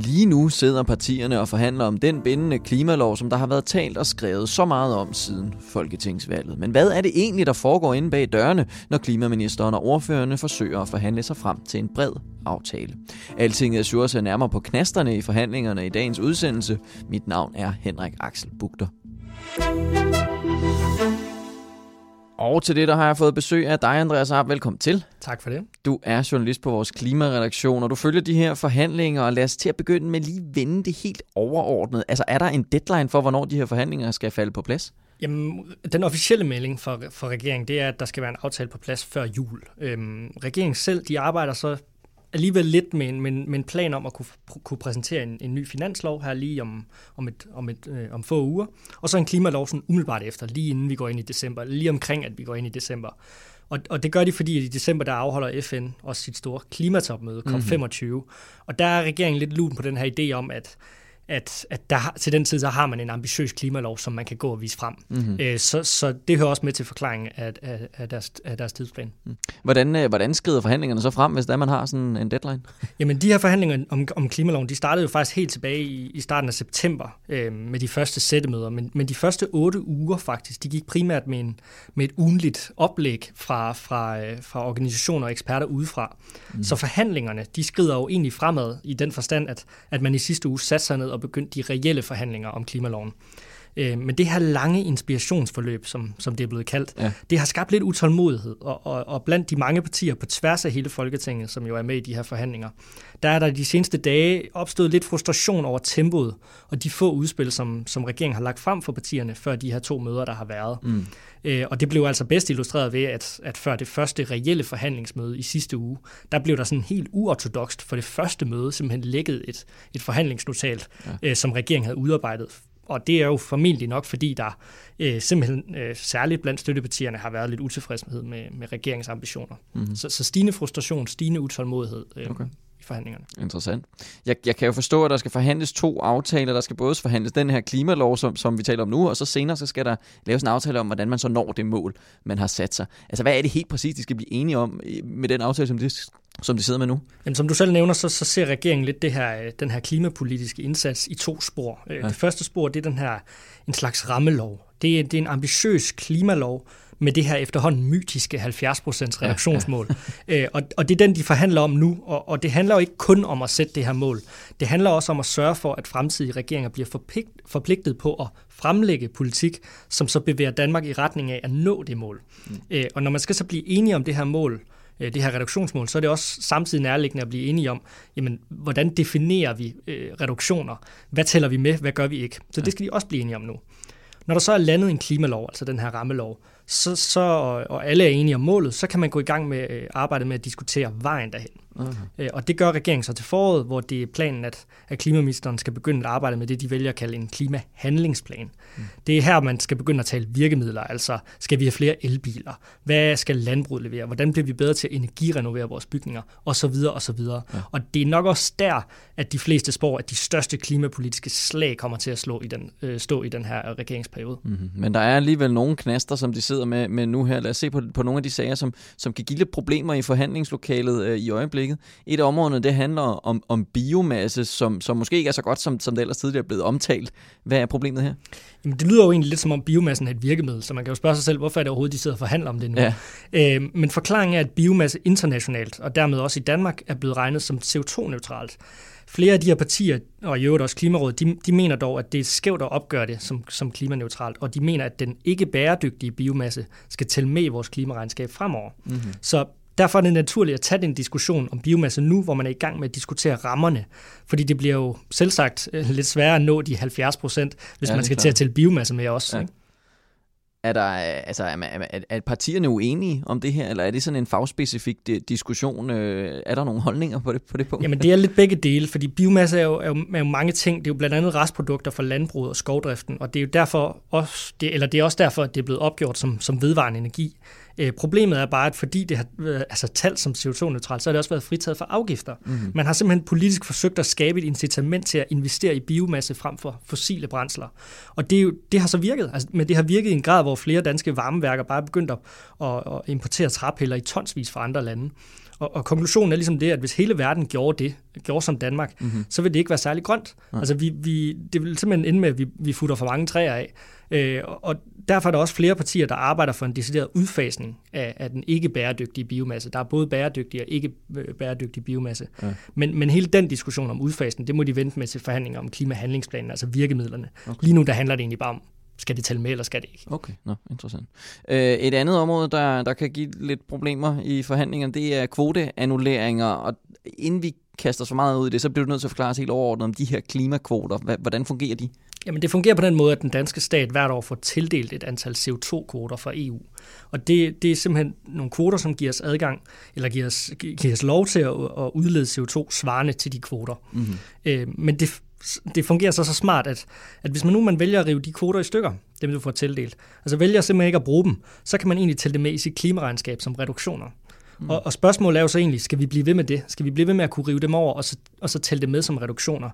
Lige nu sidder partierne og forhandler om den bindende klimalov, som der har været talt og skrevet så meget om siden folketingsvalget. Men hvad er det egentlig, der foregår inde bag dørene, når klimaministeren og ordførerne forsøger at forhandle sig frem til en bred aftale? Altinget Azure ser nærmere på knasterne i forhandlingerne i dagens udsendelse. Mit navn er Henrik Axel Bugter. Og til det, der har jeg fået besøg af dig, Andreas Arp. Velkommen til. Tak for det. Du er journalist på vores klimaredaktion, og du følger de her forhandlinger, og lad os til at begynde med lige vende det helt overordnet. Altså, er der en deadline for, hvornår de her forhandlinger skal falde på plads? Jamen, den officielle melding for, for regeringen, det er, at der skal være en aftale på plads før jul. Øhm, regeringen selv, de arbejder så alligevel lidt med en, med en, med en plan om at kunne, kunne præsentere en, en ny finanslov her lige om, om, et, om, et, øh, om få uger, og så en klimalov sådan umiddelbart efter, lige inden vi går ind i december, lige omkring at vi går ind i december. Og, og det gør de, fordi i december, der afholder FN også sit store klimatopmøde, COP25, mm-hmm. og der er regeringen lidt lun på den her idé om, at at, at der, til den tid, så har man en ambitiøs klimalov, som man kan gå og vise frem. Mm-hmm. Øh, så, så det hører også med til forklaringen af, af, af, deres, af deres tidsplan. Mm. Hvordan, øh, hvordan skrider forhandlingerne så frem, hvis der man har sådan en deadline? Jamen, de her forhandlinger om, om klimaloven, de startede jo faktisk helt tilbage i, i starten af september øh, med de første sættemøder, men, men de første otte uger faktisk, de gik primært med, en, med et ugenligt oplæg fra, fra, øh, fra organisationer og eksperter udefra. Mm. Så forhandlingerne, de skrider jo egentlig fremad i den forstand, at, at man i sidste uge satte sig ned og begyndt de reelle forhandlinger om klimaloven. Øh, men det her lange inspirationsforløb, som, som det er blevet kaldt, ja. det har skabt lidt utålmodighed, og, og, og blandt de mange partier på tværs af hele Folketinget, som jo er med i de her forhandlinger, der er der de seneste dage opstået lidt frustration over tempoet, og de få udspil, som, som regeringen har lagt frem for partierne, før de her to møder, der har været. Mm. Øh, og det blev altså bedst illustreret ved, at, at før det første reelle forhandlingsmøde i sidste uge, der blev der sådan helt uortodokst for det første møde simpelthen lægget et, et forhandlingsnotat, ja. øh, som regeringen havde udarbejdet og det er jo formentlig nok, fordi der øh, simpelthen øh, særligt blandt støttepartierne har været lidt utilfredshed med, med regeringsambitioner. Mm-hmm. Så, så stigende frustration, stigende utålmodighed øh, okay. i forhandlingerne. Interessant. Jeg, jeg kan jo forstå, at der skal forhandles to aftaler. Der skal både forhandles den her klimalov, som, som vi taler om nu, og så senere så skal der laves en aftale om, hvordan man så når det mål, man har sat sig. Altså, hvad er det helt præcis, de skal blive enige om med den aftale, som de som de sidder med nu? Jamen, som du selv nævner, så, så ser regeringen lidt det her, øh, den her klimapolitiske indsats i to spor. Øh, ja. Det første spor, det er den her en slags rammelov. Det er, det er en ambitiøs klimalov, med det her efterhånden mytiske 70% reduktionsmål. Ja. Øh, og, og det er den, de forhandler om nu, og, og det handler jo ikke kun om at sætte det her mål. Det handler også om at sørge for, at fremtidige regeringer bliver forpligt, forpligtet på at fremlægge politik, som så bevæger Danmark i retning af at nå det mål. Mm. Og når man skal så blive enige om det her mål, Øh, det her reduktionsmål, så er det også samtidig nærliggende at blive enige om, jamen, hvordan definerer vi øh, reduktioner? Hvad tæller vi med? Hvad gør vi ikke? Så det skal de også blive enige om nu. Når der så er landet en klimalov, altså den her rammelov, så, så, og alle er enige om målet, så kan man gå i gang med øh, arbejdet med at diskutere vejen derhen. Uh-huh. Og det gør regeringen så til foråret, hvor det er planen, at, at klimaministeren skal begynde at arbejde med det, de vælger at kalde en klimahandlingsplan. Mm. Det er her, man skal begynde at tale virkemidler, altså skal vi have flere elbiler? Hvad skal landbruget levere? Hvordan bliver vi bedre til at energirenovere vores bygninger? Og så videre, og så videre. Ja. Og det er nok også der, at de fleste spår, at de største klimapolitiske slag kommer til at slå i den, øh, stå i den her regeringsperiode. Mm-hmm. Men der er alligevel nogle knaster, som de sidder med, med nu her. Lad os se på, på nogle af de sager, som, som kan give lidt problemer i forhandlingslokalet øh, i øjeblikket øjeblikket. Et af områderne, det handler om, om biomasse, som, som måske ikke er så godt, som, som det ellers tidligere er blevet omtalt. Hvad er problemet her? Jamen, det lyder jo egentlig lidt som om biomassen er et virkemiddel, så man kan jo spørge sig selv, hvorfor er det overhovedet, de sidder og forhandler om det nu? Ja. Øh, men forklaringen er, at biomasse internationalt, og dermed også i Danmark, er blevet regnet som CO2-neutralt. Flere af de her partier, og i øvrigt også Klimarådet, de, de mener dog, at det er skævt at opgøre det som, som klimaneutralt, og de mener, at den ikke bæredygtige biomasse skal tælle med i vores klimaregnskab fremover. Mm-hmm. Så Derfor er det naturligt at tage den diskussion om biomasse nu, hvor man er i gang med at diskutere rammerne. Fordi det bliver jo selvsagt øh, lidt sværere at nå de 70 procent, hvis ja, man skal til at tælle biomasse med også. Ja. Er, der, altså, er, er, er partierne uenige om det her, eller er det sådan en fagspecifik diskussion? Øh, er der nogle holdninger på det, på det punkt? Jamen det er lidt begge dele, fordi biomasse er jo, er, jo, er jo mange ting. Det er jo blandt andet restprodukter fra landbruget og skovdriften, og det er jo derfor også, det, eller det er også derfor, at det er blevet opgjort som, som vedvarende energi. Øh, problemet er bare, at fordi det har altså, talt som CO2-neutralt, så har det også været fritaget for afgifter. Mm-hmm. Man har simpelthen politisk forsøgt at skabe et incitament til at investere i biomasse frem for fossile brændsler. Og det, er jo, det har så virket, altså, men det har virket i en grad, hvor flere danske varmeværker bare er begyndt at, at, at importere træpiller i tonsvis fra andre lande. Og, og konklusionen er ligesom det, at hvis hele verden gjorde det, gjorde som Danmark, mm-hmm. så vil det ikke være særlig grønt. Ja. Altså vi, vi, det vil simpelthen ende med, at vi, vi futter for mange træer af. Øh, og derfor er der også flere partier, der arbejder for en decideret udfasning af, af den ikke bæredygtige biomasse. Der er både bæredygtig og ikke øh, bæredygtig biomasse. Ja. Men, men hele den diskussion om udfasning, det må de vente med til forhandlinger om klimahandlingsplanen, altså virkemidlerne. Okay. Lige nu der handler det egentlig bare om, skal det tælle med, eller skal det ikke? Okay, Nå, interessant. Øh, et andet område, der, der kan give lidt problemer i forhandlingerne, det er kvoteannulleringer, og inden vi kaster så meget ud i det, så bliver du nødt til at forklare os helt overordnet om de her klimakvoter. Hvordan fungerer de? Jamen det fungerer på den måde, at den danske stat hvert år får tildelt et antal CO2-kvoter fra EU. Og det, det er simpelthen nogle kvoter, som giver os adgang, eller giver os, giver os lov til at, at udlede CO2 svarende til de kvoter. Mm-hmm. Øh, men det, det fungerer så så smart, at, at hvis man nu man vælger at rive de kvoter i stykker, dem du får tildelt, altså vælger simpelthen ikke at bruge dem, så kan man egentlig tælle det med i sit klimaregnskab som reduktioner. Mm. Og, og spørgsmålet er jo så egentlig, skal vi blive ved med det? Skal vi blive ved med at kunne rive dem over, og så, og så tælle det med som reduktioner?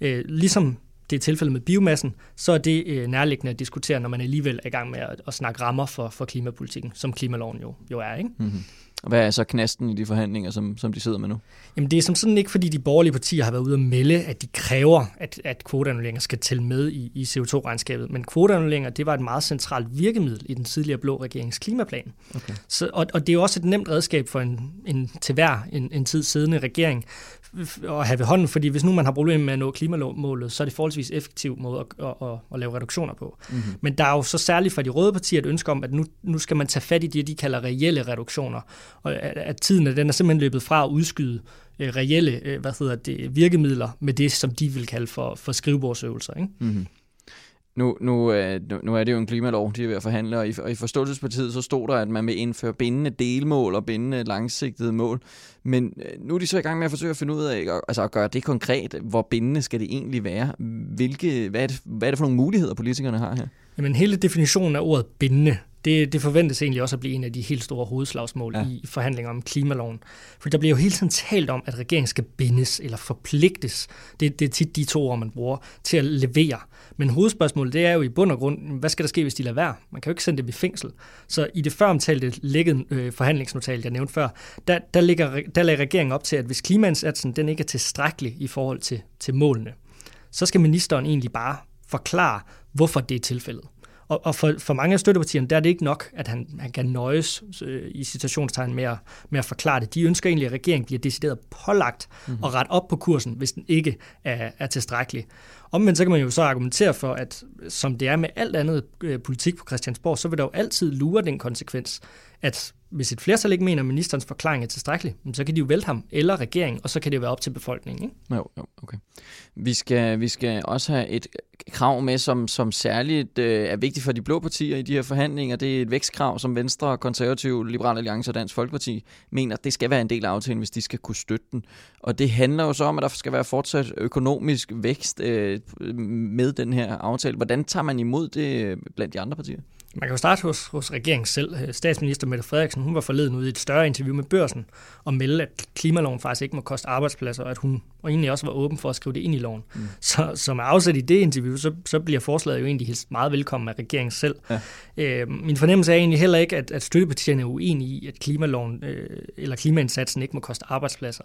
Øh, ligesom det er tilfældet med biomassen, så er det øh, nærliggende at diskutere, når man alligevel er i gang med at, at snakke rammer for, for klimapolitikken, som klimaloven jo, jo er. Ikke? Mm-hmm. Hvad er så knasten i de forhandlinger, som, som de sidder med nu? Jamen det er som sådan ikke, fordi de borgerlige partier har været ude at melde, at de kræver, at, at kvoteannulleringer skal tælle med i, i CO2-regnskabet. Men kvoteannulleringer, det var et meget centralt virkemiddel i den tidligere blå regerings klimaplan. Okay. Så, og, og det er også et nemt redskab for en, en til hver en, en tid siddende regering at have ved hånden, fordi hvis nu man har problemer med at nå klimamålet, så er det forholdsvis effektiv måde at, at, at, at lave reduktioner på. Mm-hmm. Men der er jo så særligt fra de røde partier et ønske om, at nu, nu skal man tage fat i det, de kalder reelle reduktioner, og at, at tiden den er simpelthen løbet fra at udskyde øh, reelle øh, hvad hedder det, virkemidler med det, som de vil kalde for, for skrivebordsøvelser. Ikke? Mm-hmm. Nu, øh, nu, nu er det jo en klimalov, de er ved at forhandle, og i, og i forståelsespartiet så stod der, at man vil indføre bindende delmål og bindende langsigtede mål. Men øh, nu er de så i gang med at forsøge at finde ud af, altså at gøre det konkret. Hvor bindende skal det egentlig være? Hvilke, hvad, er det, hvad er det for nogle muligheder, politikerne har her? Jamen hele definitionen af ordet bindende, det, det forventes egentlig også at blive en af de helt store hovedslagsmål ja. i forhandlinger om klimaloven. For der bliver jo hele tiden talt om, at regeringen skal bindes eller forpligtes. Det, det er tit de to ord, man bruger, til at levere. Men hovedspørgsmålet det er jo i bund og grund, hvad skal der ske, hvis de lader være? Man kan jo ikke sende dem i fængsel. Så i det føromtalte lægget øh, forhandlingsnotat, jeg nævnte før, der, der, ligger, der lægger regeringen op til, at hvis klimaindsatsen den ikke er tilstrækkelig i forhold til, til målene, så skal ministeren egentlig bare forklare, hvorfor det er tilfældet. Og, og for, for mange af støttepartierne, der er det ikke nok, at han, han kan nøjes øh, i citationstegn med at, med at forklare det. De ønsker egentlig, at regeringen bliver decideret pålagt mm-hmm. at rette op på kursen, hvis den ikke er, er tilstrækkelig. Omvendt så kan man jo så argumentere for, at som det er med alt andet øh, politik på Christiansborg, så vil der jo altid lure den konsekvens, at hvis et flertal ikke mener, at ministerens forklaring er tilstrækkelig, så kan de jo vælte ham eller regeringen, og så kan det jo være op til befolkningen. Ikke? Jo, jo, okay. Vi skal, vi skal også have et krav med, som, som særligt øh, er vigtigt for de blå partier i de her forhandlinger. Det er et vækstkrav, som Venstre, Konservative, Liberal Alliance og Dansk Folkeparti mener, det skal være en del af aftalen, hvis de skal kunne støtte den. Og det handler jo så om, at der skal være fortsat økonomisk vækst øh, med den her aftale. Hvordan tager man imod det øh, blandt de andre partier? Man kan jo starte hos, hos regeringen selv. Øh, statsminister Mette Frederiksen hun var forleden ude i et større interview med børsen og melde, at klimaloven faktisk ikke må koste arbejdspladser, og at hun og egentlig også var åben for at skrive det ind i loven. Mm. Så, så med afsæt i det interview, så, så bliver forslaget jo egentlig helt meget velkommen af regeringen selv. Ja. Øh, min fornemmelse er egentlig heller ikke, at, at støttepartierne er uenige i, at klimaloven øh, eller klimaindsatsen ikke må koste arbejdspladser.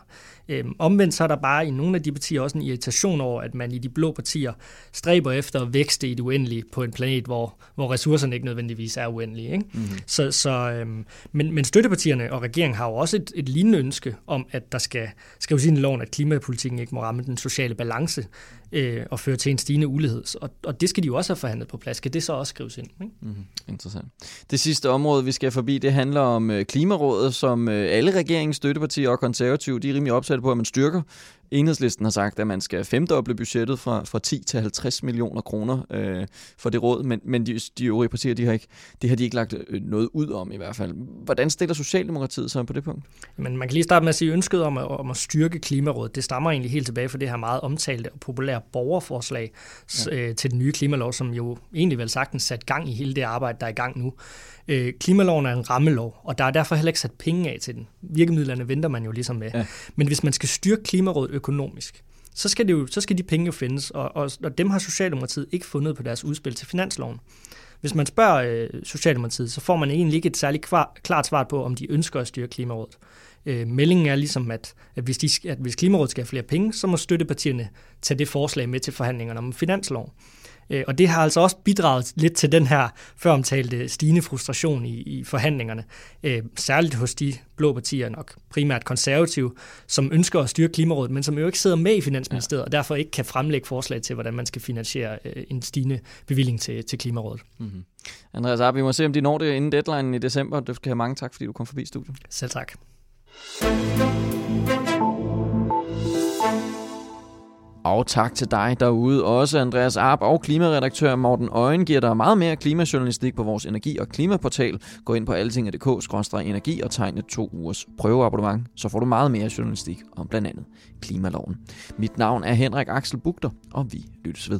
Øh, omvendt så er der bare i nogle af de partier også en irritation over, at man i de blå partier stræber efter at vækste i det uendelige på en planet, hvor, hvor ressourcerne ikke nødvendigvis er uendelige. Ikke? Mm. Så, så, øh, men, men støttepartierne og regeringen har jo også et, et lignende ønske om, at der skal skrives ind i loven, at klimapolitikken ikke må ramme den sociale balance øh, og føre til en stigende ulighed. Og, og det skal de jo også have forhandlet på plads. Skal det så også skrives ind? Ikke? Mm-hmm. Interessant. Det sidste område, vi skal forbi, det handler om øh, Klimarådet, som øh, alle regeringens støttepartier og konservative, de er rimelig opsat på, at man styrker. Enhedslisten har sagt, at man skal femdoble budgettet fra, fra 10 til 50 millioner kroner øh, for det råd, men, men de, de øvrige partier, de har ikke, det har de ikke lagt øh, noget ud om i hvert fald. Hvordan stiller Socialdemokratiet sig på det punkt? Men man kan lige starte med at sige, at ønsket om at, om at styrke Klimarådet, det stammer egentlig helt tilbage fra det her meget omtalte og populære borgerforslag ja. øh, til den nye klimalov, som jo egentlig vel sagtens sat gang i hele det arbejde, der er i gang nu. Øh, klimaloven er en rammelov, og der er derfor heller ikke sat penge af til den. Virkemidlerne venter man jo ligesom med. Ja. Men hvis man skal styrke Klimarådet økonomisk, så skal, det jo, så skal de penge jo findes, og, og, og dem har Socialdemokratiet ikke fundet på deres udspil til finansloven. Hvis man spørger øh, Socialdemokratiet, så får man egentlig ikke et særligt kvar, klart svar på, om de ønsker at styre Klimarådet. Øh, meldingen er ligesom, at, at, hvis de, at hvis Klimarådet skal have flere penge, så må støttepartierne tage det forslag med til forhandlingerne om finansloven. Øh, og det har altså også bidraget lidt til den her føromtalte stigende frustration i, i forhandlingerne, øh, særligt hos de blå partier, nok primært konservative, som ønsker at styre Klimarådet, men som jo ikke sidder med i Finansministeriet, ja. og derfor ikke kan fremlægge forslag til, hvordan man skal finansiere øh, en stigende bevilling til, til Klimarådet. Mm-hmm. Andreas Arp, vi må se, om de når det inden deadline i december. Det skal have mange tak, fordi du kom forbi studiet. Selv tak. Og tak til dig derude også, Andreas Arp og klimaredaktør Morten Øjen giver dig meget mere klimajournalistik på vores energi- og klimaportal. Gå ind på alting.dk-energi og tegne to ugers prøveabonnement, så får du meget mere journalistik om blandt andet klimaloven. Mit navn er Henrik Axel Bugter, og vi lyttes ved.